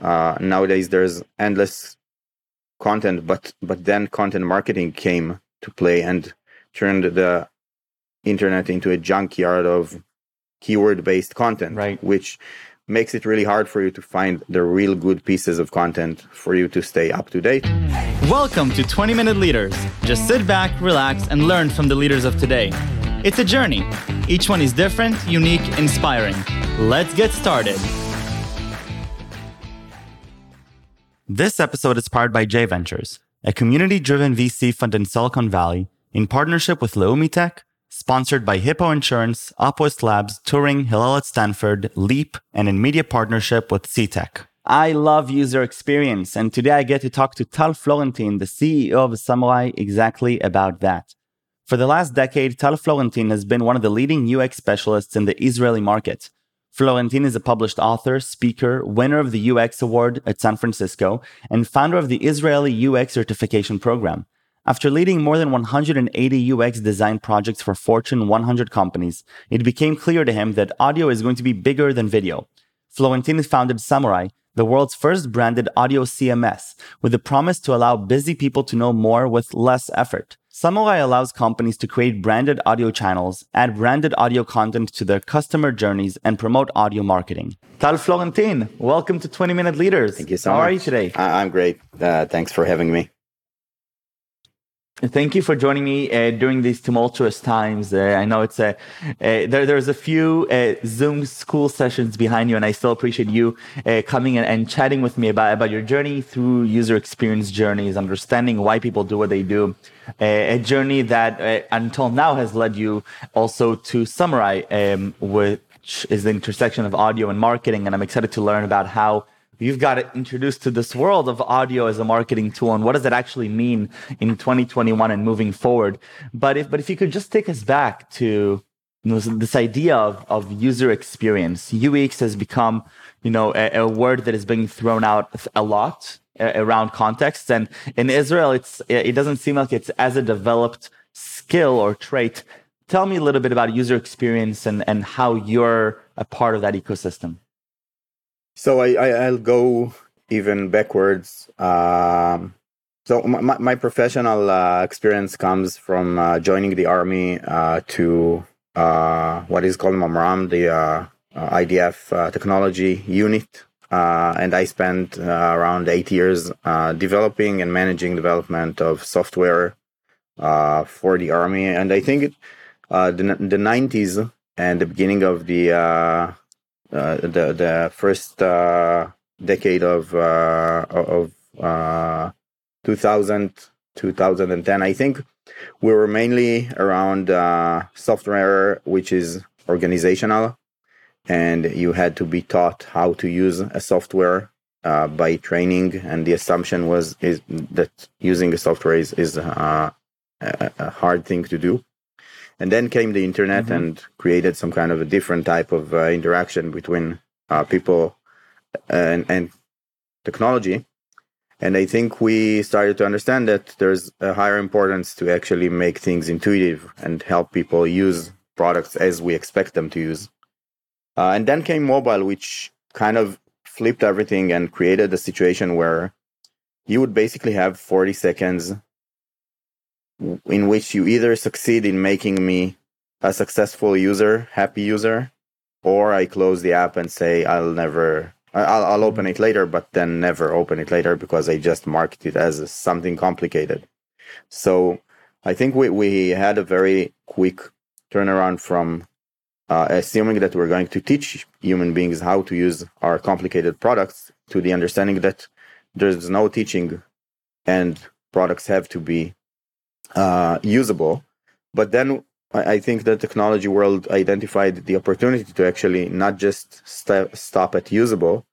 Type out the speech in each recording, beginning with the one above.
uh, nowadays there's endless content, but but then content marketing came to play and turned the internet into a junkyard of keyword based content, right. which makes it really hard for you to find the real good pieces of content for you to stay up to date. Welcome to 20 Minute Leaders. Just sit back, relax, and learn from the leaders of today. It's a journey. Each one is different, unique, inspiring. Let's get started. This episode is powered by J Ventures, a community driven VC fund in Silicon Valley in partnership with Leumi Tech sponsored by Hippo Insurance, Upwest Labs, Turing, Hillel at Stanford, Leap, and in media partnership with CTech. I love user experience, and today I get to talk to Tal Florentin, the CEO of Samurai, exactly about that. For the last decade, Tal Florentin has been one of the leading UX specialists in the Israeli market. Florentin is a published author, speaker, winner of the UX Award at San Francisco, and founder of the Israeli UX Certification Program. After leading more than 180 UX design projects for Fortune 100 companies, it became clear to him that audio is going to be bigger than video. Florentin founded Samurai, the world's first branded audio CMS, with the promise to allow busy people to know more with less effort. Samurai allows companies to create branded audio channels, add branded audio content to their customer journeys, and promote audio marketing. Tal Florentin, welcome to 20 Minute Leaders. Thank you so How much. are you today? I'm great. Uh, thanks for having me. Thank you for joining me uh, during these tumultuous times. Uh, I know it's a uh, there. There's a few uh, Zoom school sessions behind you, and I still appreciate you uh, coming and, and, chatting with me about about your journey through user experience journeys, understanding why people do what they do. Uh, a journey that until now has led you also to Samurai, um, which is the intersection of audio and marketing. And I'm excited to learn about how you've got it introduced to this world of audio as a marketing tool and what does that actually mean in 2021 and moving forward? But if but if you could just take us back to you know, this idea of, of user experience. Ux has become you know a, a word that is being thrown out a lot around context and in israel it's it doesn't seem like it's as a developed skill or trait. Tell me a little bit about user experience and and how you're a part of that ecosystem so I, I will go even backwards. Um, so my, my professional uh, experience comes from uh, joining the army uh, to uh, what is called Mamram, the uh, uh, IDF technology unit, and I spent around eight years developing and managing development of software for the army. And I think the the 90s and the beginning of the uh, the the first uh, decade of uh, of 2000 2010 i think we were mainly around software which is organizational and you had to be taught how to use a software uh, by training and the assumption was is that using a software is, is uh, a, hard thing to do and then came the internet mm-hmm. and created some kind of a different type of uh, interaction between uh, people and, and technology. And I think we started to understand that there's a higher importance to actually make things intuitive and help people use products as we expect them to use. Uh, and then came mobile, which kind of flipped everything and created a situation where you would basically have 40 seconds in which you either succeed in making me a successful user, happy user, or I close the app and say I'll never, I'll, I'll open it later, but then never open it later because I just marked it as something complicated. So I think we, we had a very quick turnaround from uh, assuming that we're going to teach human beings how to use our complicated products to the understanding that there's no teaching and products have to be uh, usable. But then I think the technology world identified the opportunity to actually not just st- stop at usable,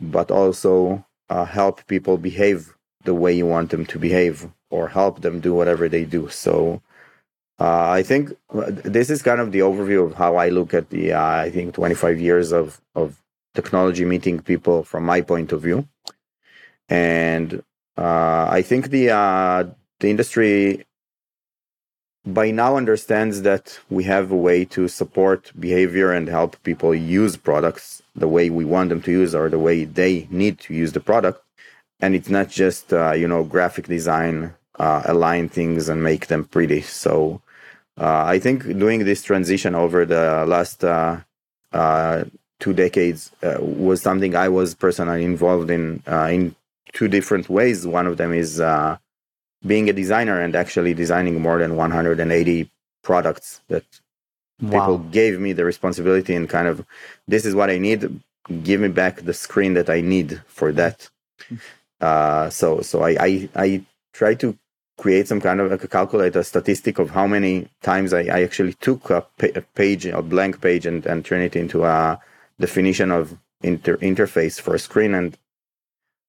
but also uh, help people behave the way you want them to behave or help them do whatever they do. So uh, I think uh, this is kind of the overview of how I look at the, uh, I think, 25 years of, of technology meeting people from my point of view. And uh, I think the, the industry by now understands that we have a way to support behavior and help people use products the way we want them to use or the way they need to use the product. And it's not just uh, you know graphic design uh, align things and make them pretty. So uh, i think doing this transition over the last uh, uh, two decades uh, was something i was personally involved in in two different ways. One of them is being a designer and actually designing more than 180 products that wow. people gave me the responsibility and kind of this is what i need give me back the screen that i need for that uh, so so I, I, I try to create some kind of like a calculate a statistic of how many times I, I actually took a, pa- a, page a blank page and, and turn it into a definition of inter- interface for a screen and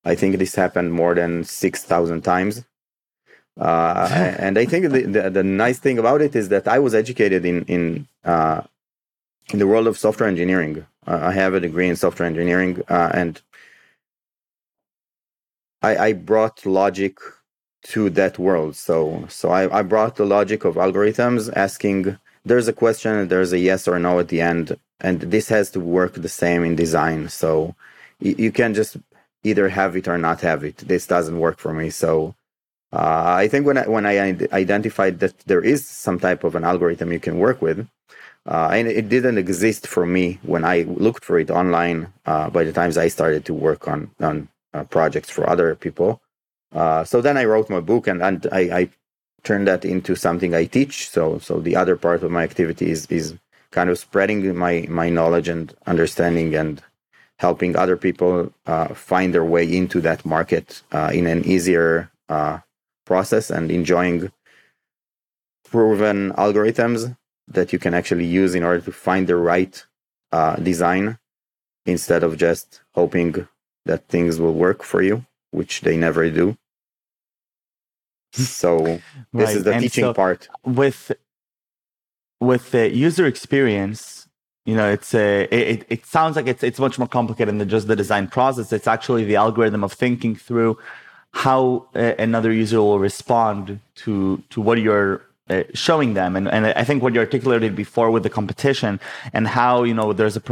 I think this happened more than six thousand times. Uh, and I think the, the, the, nice thing about it is that I was educated in in uh, in the world of software engineering. Uh, I have a degree in software engineering, uh, and I, I brought logic to that world. So so I, I brought the logic of algorithms asking there's a question, there's a yes or no at the end, and this has to work the same in design. So you, you can just either have it or not have it. This doesn't work for me. So uh, I think when I, when I identified that there is some type of an algorithm you can work with, uh, and it didn't exist for me when I looked for it online. Uh, by the times I started to work on on uh, projects for other people. Uh, so then I wrote my book and, and I, I, turned that into something I teach. So so the other part of my activity is, is kind of spreading my, my knowledge and understanding and helping other people uh, find their way into that market in an easier uh, process and enjoying proven algorithms that you can actually use in order to find the right uh, design instead of just hoping that things will work for you, which they never do. So this right. is the and teaching so part. With with the user experience, you know, it's a it, it sounds like it's it's much more complicated than just the design process. It's actually the algorithm of thinking through how uh, another user will respond to to what you're uh, showing them. And, and i think what you articulated before with the competition and how you know there's a,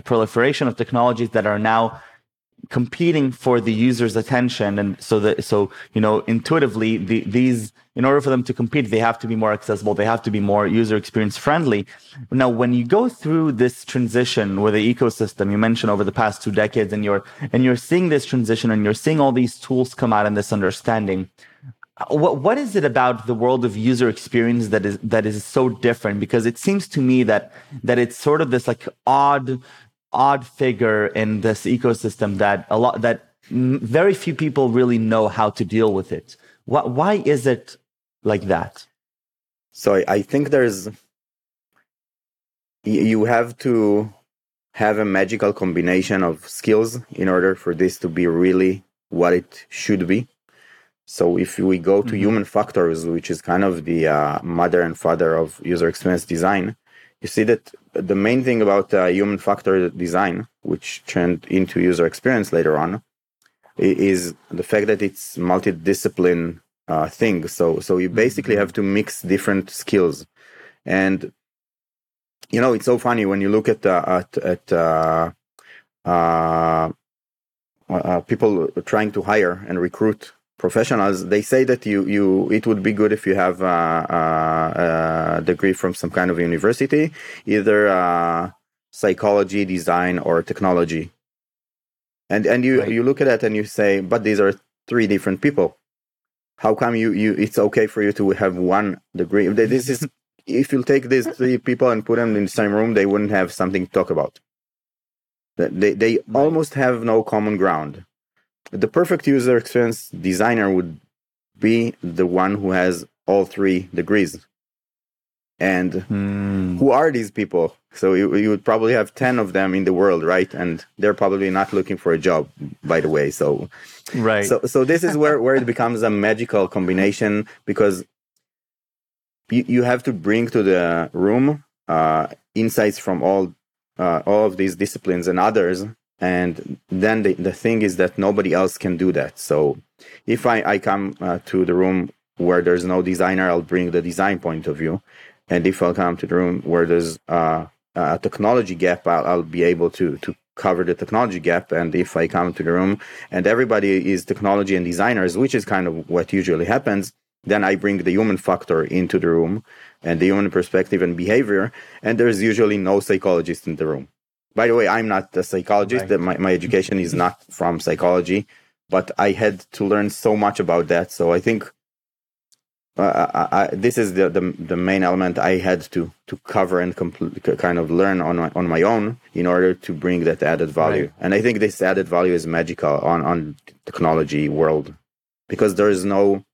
a proliferation of technologies that are now competing for the user's attention. And so that so you know intuitively the, these in order for them to compete they have to be more accessible. They have to be more user experience friendly. Now when you go through this transition with the ecosystem you mentioned over the past two decades and you're and you're seeing this transition and you're seeing all these tools come out and this understanding what what is it about the world of user experience that is that is so different? Because it seems to me that that it's sort of this like odd odd figure in this ecosystem that a lot that very few people really know how to deal with it. Why, why is it like that? So I think there's you have to have a magical combination of skills in order for this to be really what it should be. So if we go to mm-hmm. human factors, which is kind of the uh, mother and father of user experience design, you see that the main thing about uh, human factor design, which turned into user experience later on, is the fact that it's multidiscipline uh, thing. So so you basically have to mix different skills, and you know it's so funny when you look at uh, at at uh, uh, uh people trying to hire and recruit professionals, they say that you you it would be good if you have a, a, a degree from some kind of university, either uh, psychology, design, or technology. And and you right. you look at that and you say, but these are three different people. How come you you it's okay for you to have one degree? This is if you take these three people and put them in the same room, they wouldn't have something to talk about. They they right. almost have no common ground the perfect user experience designer would be the one who has all three degrees. And mm. who are these people? So you, you would probably have 10 of them in the world, right? And they're probably not looking for a job, by the way. So, right. So, so this is where, where it becomes a magical combination because you, you have to bring to the room uh, insights from all uh, all of these disciplines and others and then the, the thing is that nobody else can do that so if i, I come uh, to the room where there's no designer, I'll bring the design point of view. And if I'll come to the room where there's uh, a technology gap, I'll, I'll be able to to cover the technology gap. And if I come to the room and everybody is technology and designers, which is kind of what usually happens, then I bring the human factor into the room and the human perspective and behavior. And there's usually no psychologist in the room. By the way, I'm not a psychologist. Right. My, my education is not from psychology, but I had to learn so much about that. So I think uh, I, I, this is the, the, the main element I had to to cover and compl- kind of learn on my, on my own in order to bring that added value. Right. And I think this added value is magical on on technology world because there is no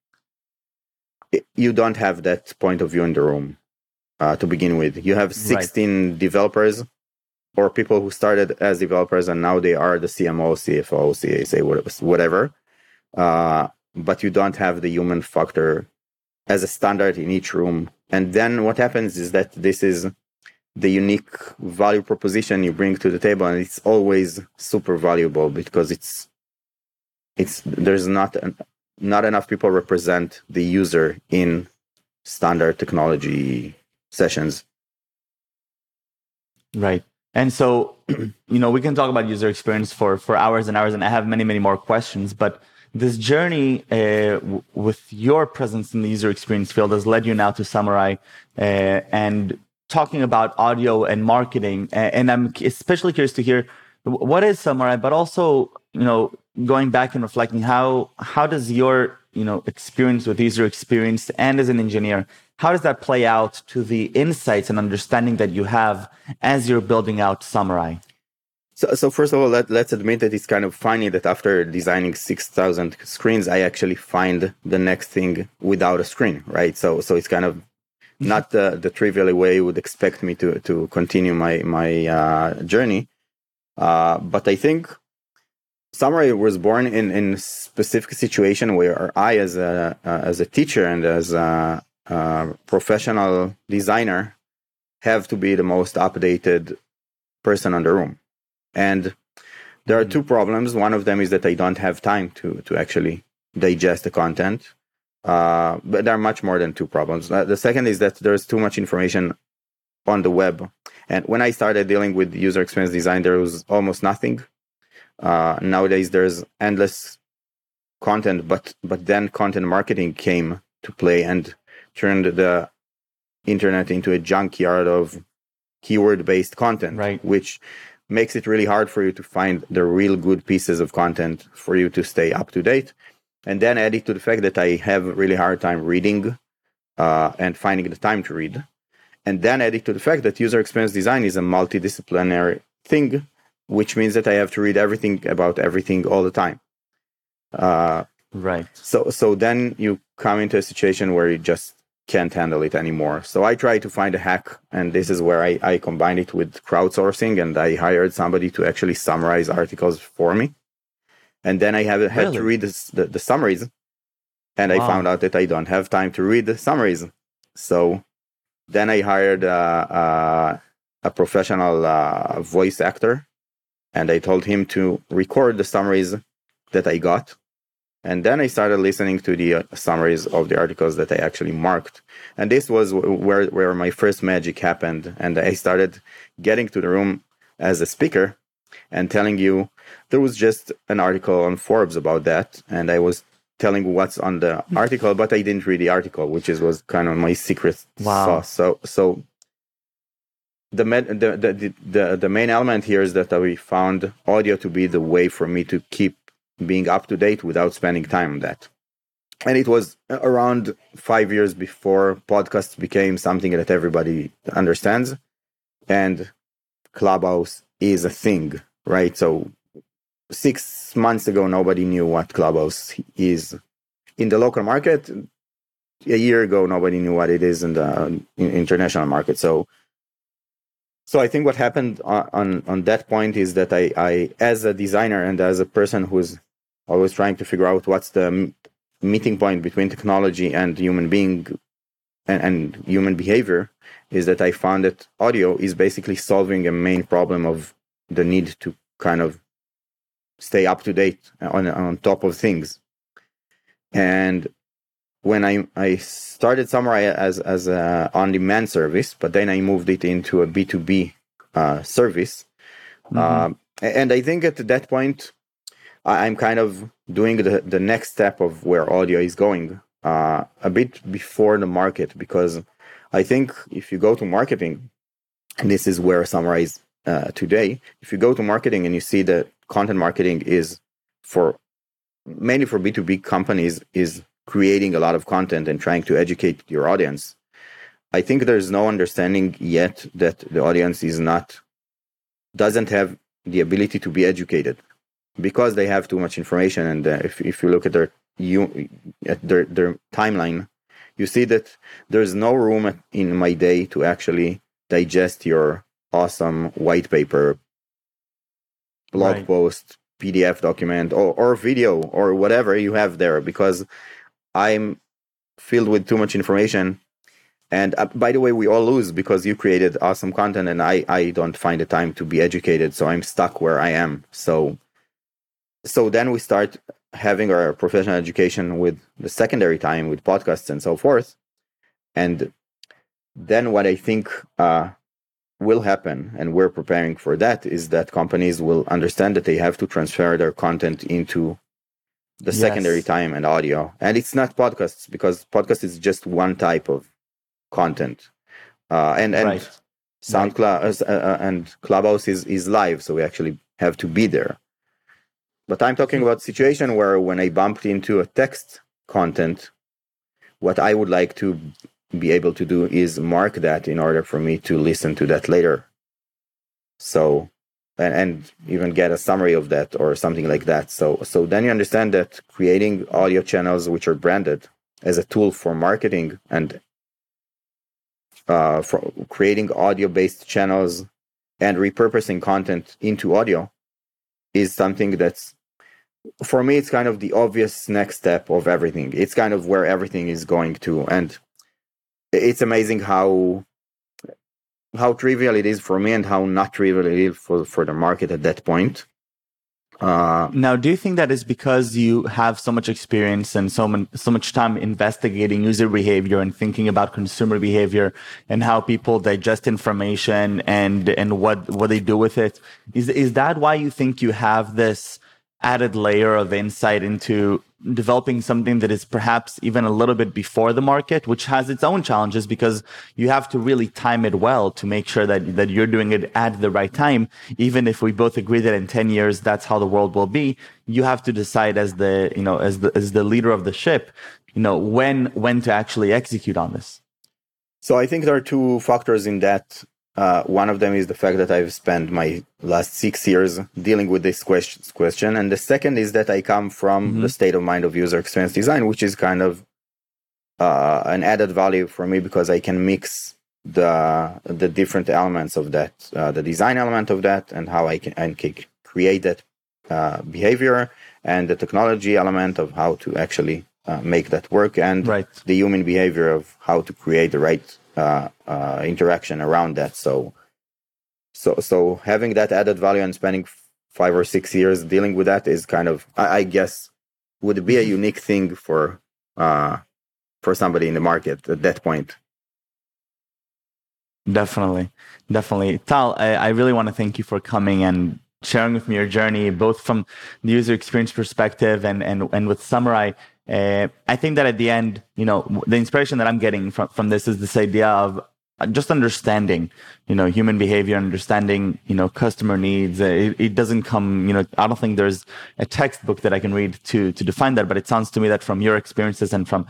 you don't have that point of view in the room uh, to begin with. You have 16 right. developers or people who started as developers and now they are the CMO, CFO, CSA, whatever. Uh, but you don't have the human factor as a standard in each room. And then what happens is that this is the unique value proposition you bring to the table, and it's always super valuable because it's it's there's not an, not enough people represent the user in standard technology sessions. Right. And so, you know, we can talk about user experience for for hours and hours, and I have many, many more questions. But this journey uh, w- with your presence in the user experience field has led you now to Samurai uh, and talking about audio and marketing. And I'm especially curious to hear what is Samurai, but also, you know, going back and reflecting how how does your you know experience with user experience and as an engineer how does that play out to the insights and understanding that you have as you're building out Samurai? So, so first of all, let, us admit that it's kind of funny that after designing 6,000 screens, I actually find the next thing without a screen, right? So, so it's kind of not the, the trivial way you would expect me to, to continue my, my uh, journey. Uh, but I think Samurai was born in, in a specific situation where I, as a, uh, as a teacher and as a, a professional designer, have to be the most updated person in the room and there are two problems. One of them is that I don't have time to to actually digest the content. Uh, but there are much more than two problems. Uh, the second is that there's too much information on the web. And when I started dealing with user experience design, there was almost nothing. Uh, nowadays, there's endless content, but but then content marketing came to play and turned the internet into a junkyard of keyword-based content, right. which makes it really hard for you to find the real good pieces of content for you to stay up to date. And then add it to the fact that I have a really hard time reading uh, and finding the time to read. And then add it to the fact that user experience design is a multidisciplinary thing, which means that I have to read everything about everything all the time. Uh, right. So so then you come into a situation where you just can't handle it anymore. So I try to find a hack, and this is where I, I combine it with crowdsourcing, and I hired somebody to actually summarize articles for me. And then I have had really? to read this, the, the summaries, and wow. I found out that I don't have time to read the summaries. So then I hired uh, uh, a professional uh, voice actor, and I told him to record the summaries that I got and then I started listening to the uh, summaries of the articles that I actually marked. And this was where, where my first magic happened. And I started getting to the room as a speaker and telling you there was just an article on Forbes about that. And I was telling what's on the article, but I didn't read the article, which is was kind of my secret wow. sauce. So, so the, med, the, the, the, the main element here is that we found audio to be the way for me to keep being up to date without spending time on that. And it was around five years before podcasts became something that everybody understands. And Clubhouse is a thing, right? So six months ago, nobody knew what Clubhouse is in the local market. A year ago, nobody knew what it is in the international market. So so I think what happened on, on, on that point is that I, I, as a designer and as a person who's always trying to figure out what's the meeting point between technology and human being and, and human behavior is that I found that audio is basically solving a main problem of the need to kind of stay up to date uh, on on top of things. And when I I started Samurai as as a on demand service, but then I moved it into a B two B uh, service, mm-hmm. uh, and I think at that point I'm kind of doing the the next step of where audio is going uh, a bit before the market because I think if you go to marketing, and this is where Samurai is uh, today, if you go to marketing and you see that content marketing is for mainly for B2B companies is creating a lot of content and trying to educate your audience. I think there's no understanding yet that the audience is not doesn't have the ability to be educated because they have too much information and uh, if, if you look at their you at their, their timeline you see that there's no room in my day to actually digest your awesome white paper blog right. post pdf document or, or video or whatever you have there because i'm filled with too much information. And uh, by the way we all lose because you created awesome content and i i don't find the time to be educated. So i'm stuck where i am. So so then we start having our professional education with the secondary time with podcasts and so forth. And then what i think uh, will happen and we're preparing for that is that companies will understand that they have to transfer their content into the yes. secondary time and audio and it's not podcasts because podcast is just one type of content uh, and and right. soundcloud right. Uh, uh, and clubhouse is is live so we actually have to be there but i'm talking about situation where when i bumped into a text content what i would like to be able to do is mark that in order for me to listen to that later. So, and, and even get a summary of that or something like that. So, so then you understand that creating audio channels which are branded as a tool for marketing and uh, for creating audio based channels and repurposing content into audio is something that's for me it's kind of the obvious next step of everything it's kind of where everything is going to and it's amazing how how trivial it is for me and how not trivial it is for, for the market at that point. Uh, now, do you think that is because you have so much experience and so, so much time investigating user behavior and thinking about consumer behavior and how people digest information and and what what they do with it? Is is that why you think you have this added layer of insight into developing something that is perhaps even a little bit before the market, which has its own challenges because you have to really time it well to make sure that, that you're doing it at the right time. Even if we both agree that in 10 years, that's how the world will be, you have to decide as the, you know, as the, as the leader of the ship, you know, when, when to actually execute on this. So I think there are two factors in that uh, one of them is the fact that I've spent my last six years dealing with this question. And the second is that I come from mm-hmm. the state of mind of user experience design, which is kind of uh, an added value for me because I can mix the the different elements of that, uh, the design element of that, and how I can, I can create that uh, behavior, and the technology element of how to actually uh, make that work, and right. the human behavior of how to create the right uh, uh, interaction around that. So, so, so having that added value and spending five or six years dealing with that is kind of, I, I guess, would be a mm-hmm. unique thing for uh, for somebody in the market at that point. Definitely, definitely. Tal, I, I really want to thank you for coming and sharing with me your journey, both from the user experience perspective and and and with Samurai. Uh, I think that at the end, you know, the inspiration that I'm getting from, from this is this idea of just understanding, you know, human behavior, understanding, you know, customer needs. It, it, doesn't come, you know, I don't think there's a textbook that I can read to to define that, but it sounds to me that from your experiences and from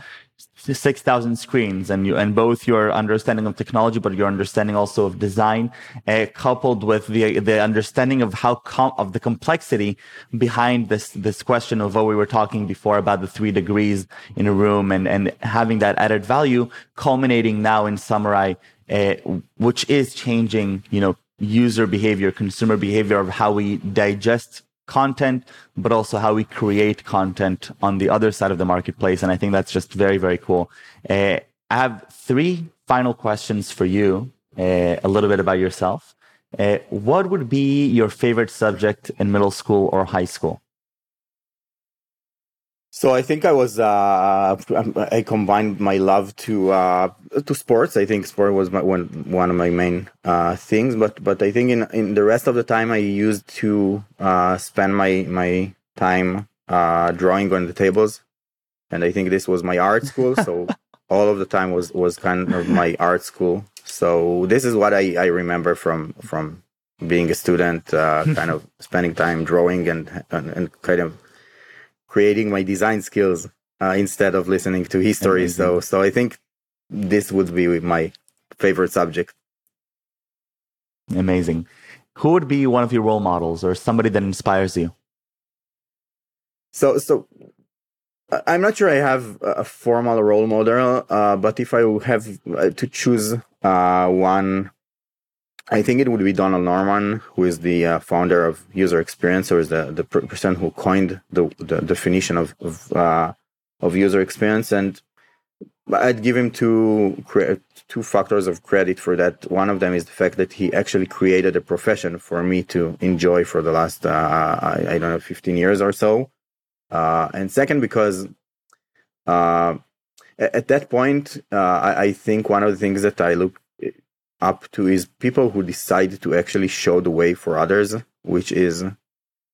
6,000 screens and you, and both your understanding of technology, but your understanding also of design, uh, coupled with the, the understanding of how, com- of the complexity behind this, this question of what we were talking before about the three degrees in a room and, and having that added value culminating now in Samurai, uh, which is changing, you know, user behavior, consumer behavior of how we digest content, but also how we create content on the other side of the marketplace. And I think that's just very, very cool. Uh, I have three final questions for you, uh, a little bit about yourself. Uh, what would be your favorite subject in middle school or high school? So I think I was uh, I combined my love to uh, to sports. I think sport was my, one one of my main uh, things, but but I think in in the rest of the time I used to uh, spend my my time uh, drawing on the tables, and I think this was my art school. So all of the time was was kind of my art school. So this is what I I remember from from being a student, uh, kind of spending time drawing and, and and kind of creating my design skills uh, instead of listening to history. Amazing. So, so I think this would be my favorite subject. Amazing. Who would be one of your role models or somebody that inspires you? So, so I'm not sure I have a formal role model, uh, but if I have uh, to choose uh, one I think it would be Donald Norman, who is the uh, founder of user experience, or is the, the person who coined the, the definition of of, uh, of user experience. And I'd give him two two factors of credit for that. One of them is the fact that he actually created a profession for me to enjoy for the last uh, I, I, don't know 15 years or so. Uh, and second, because uh, at that point, uh, I, I think one of the things that I look up to is people who decide to actually show the way for others, which is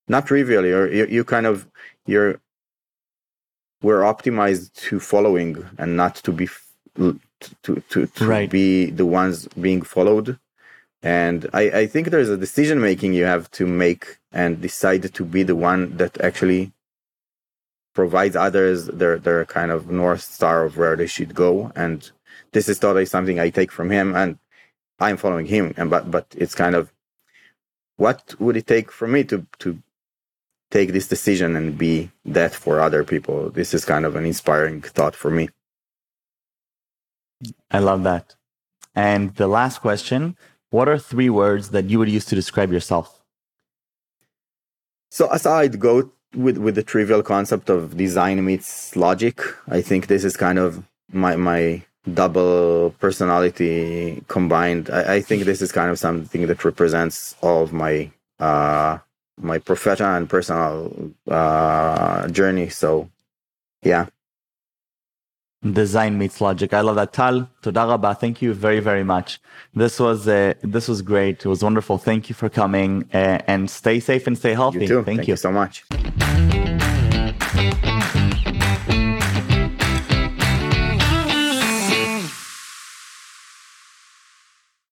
not trivial. You're, you, you kind of, you're, we're optimized to following and not to be, to, to, to, to right. be the ones being followed. And I, I think there's a decision making you have to make and decide to be the one that actually provides others their, their kind of north star of where they should go. And this is totally something I take from him. And I'm following him, and but but it's kind of what would it take for me to to take this decision and be that for other people? This is kind of an inspiring thought for me. I love that. And the last question: What are three words that you would use to describe yourself? So as I'd go with with the trivial concept of design meets logic, I think this is kind of my my double personality combined. I, I, think this is kind of something that represents all of my uh, my professional and personal uh, journey. So, yeah. Design meets logic. I love that. Tal, toda rabba. Thank you very, very much. This was uh, this was great. It was wonderful. Thank you for coming uh, and stay safe and stay healthy. You too. Thank, Thank you. you so much.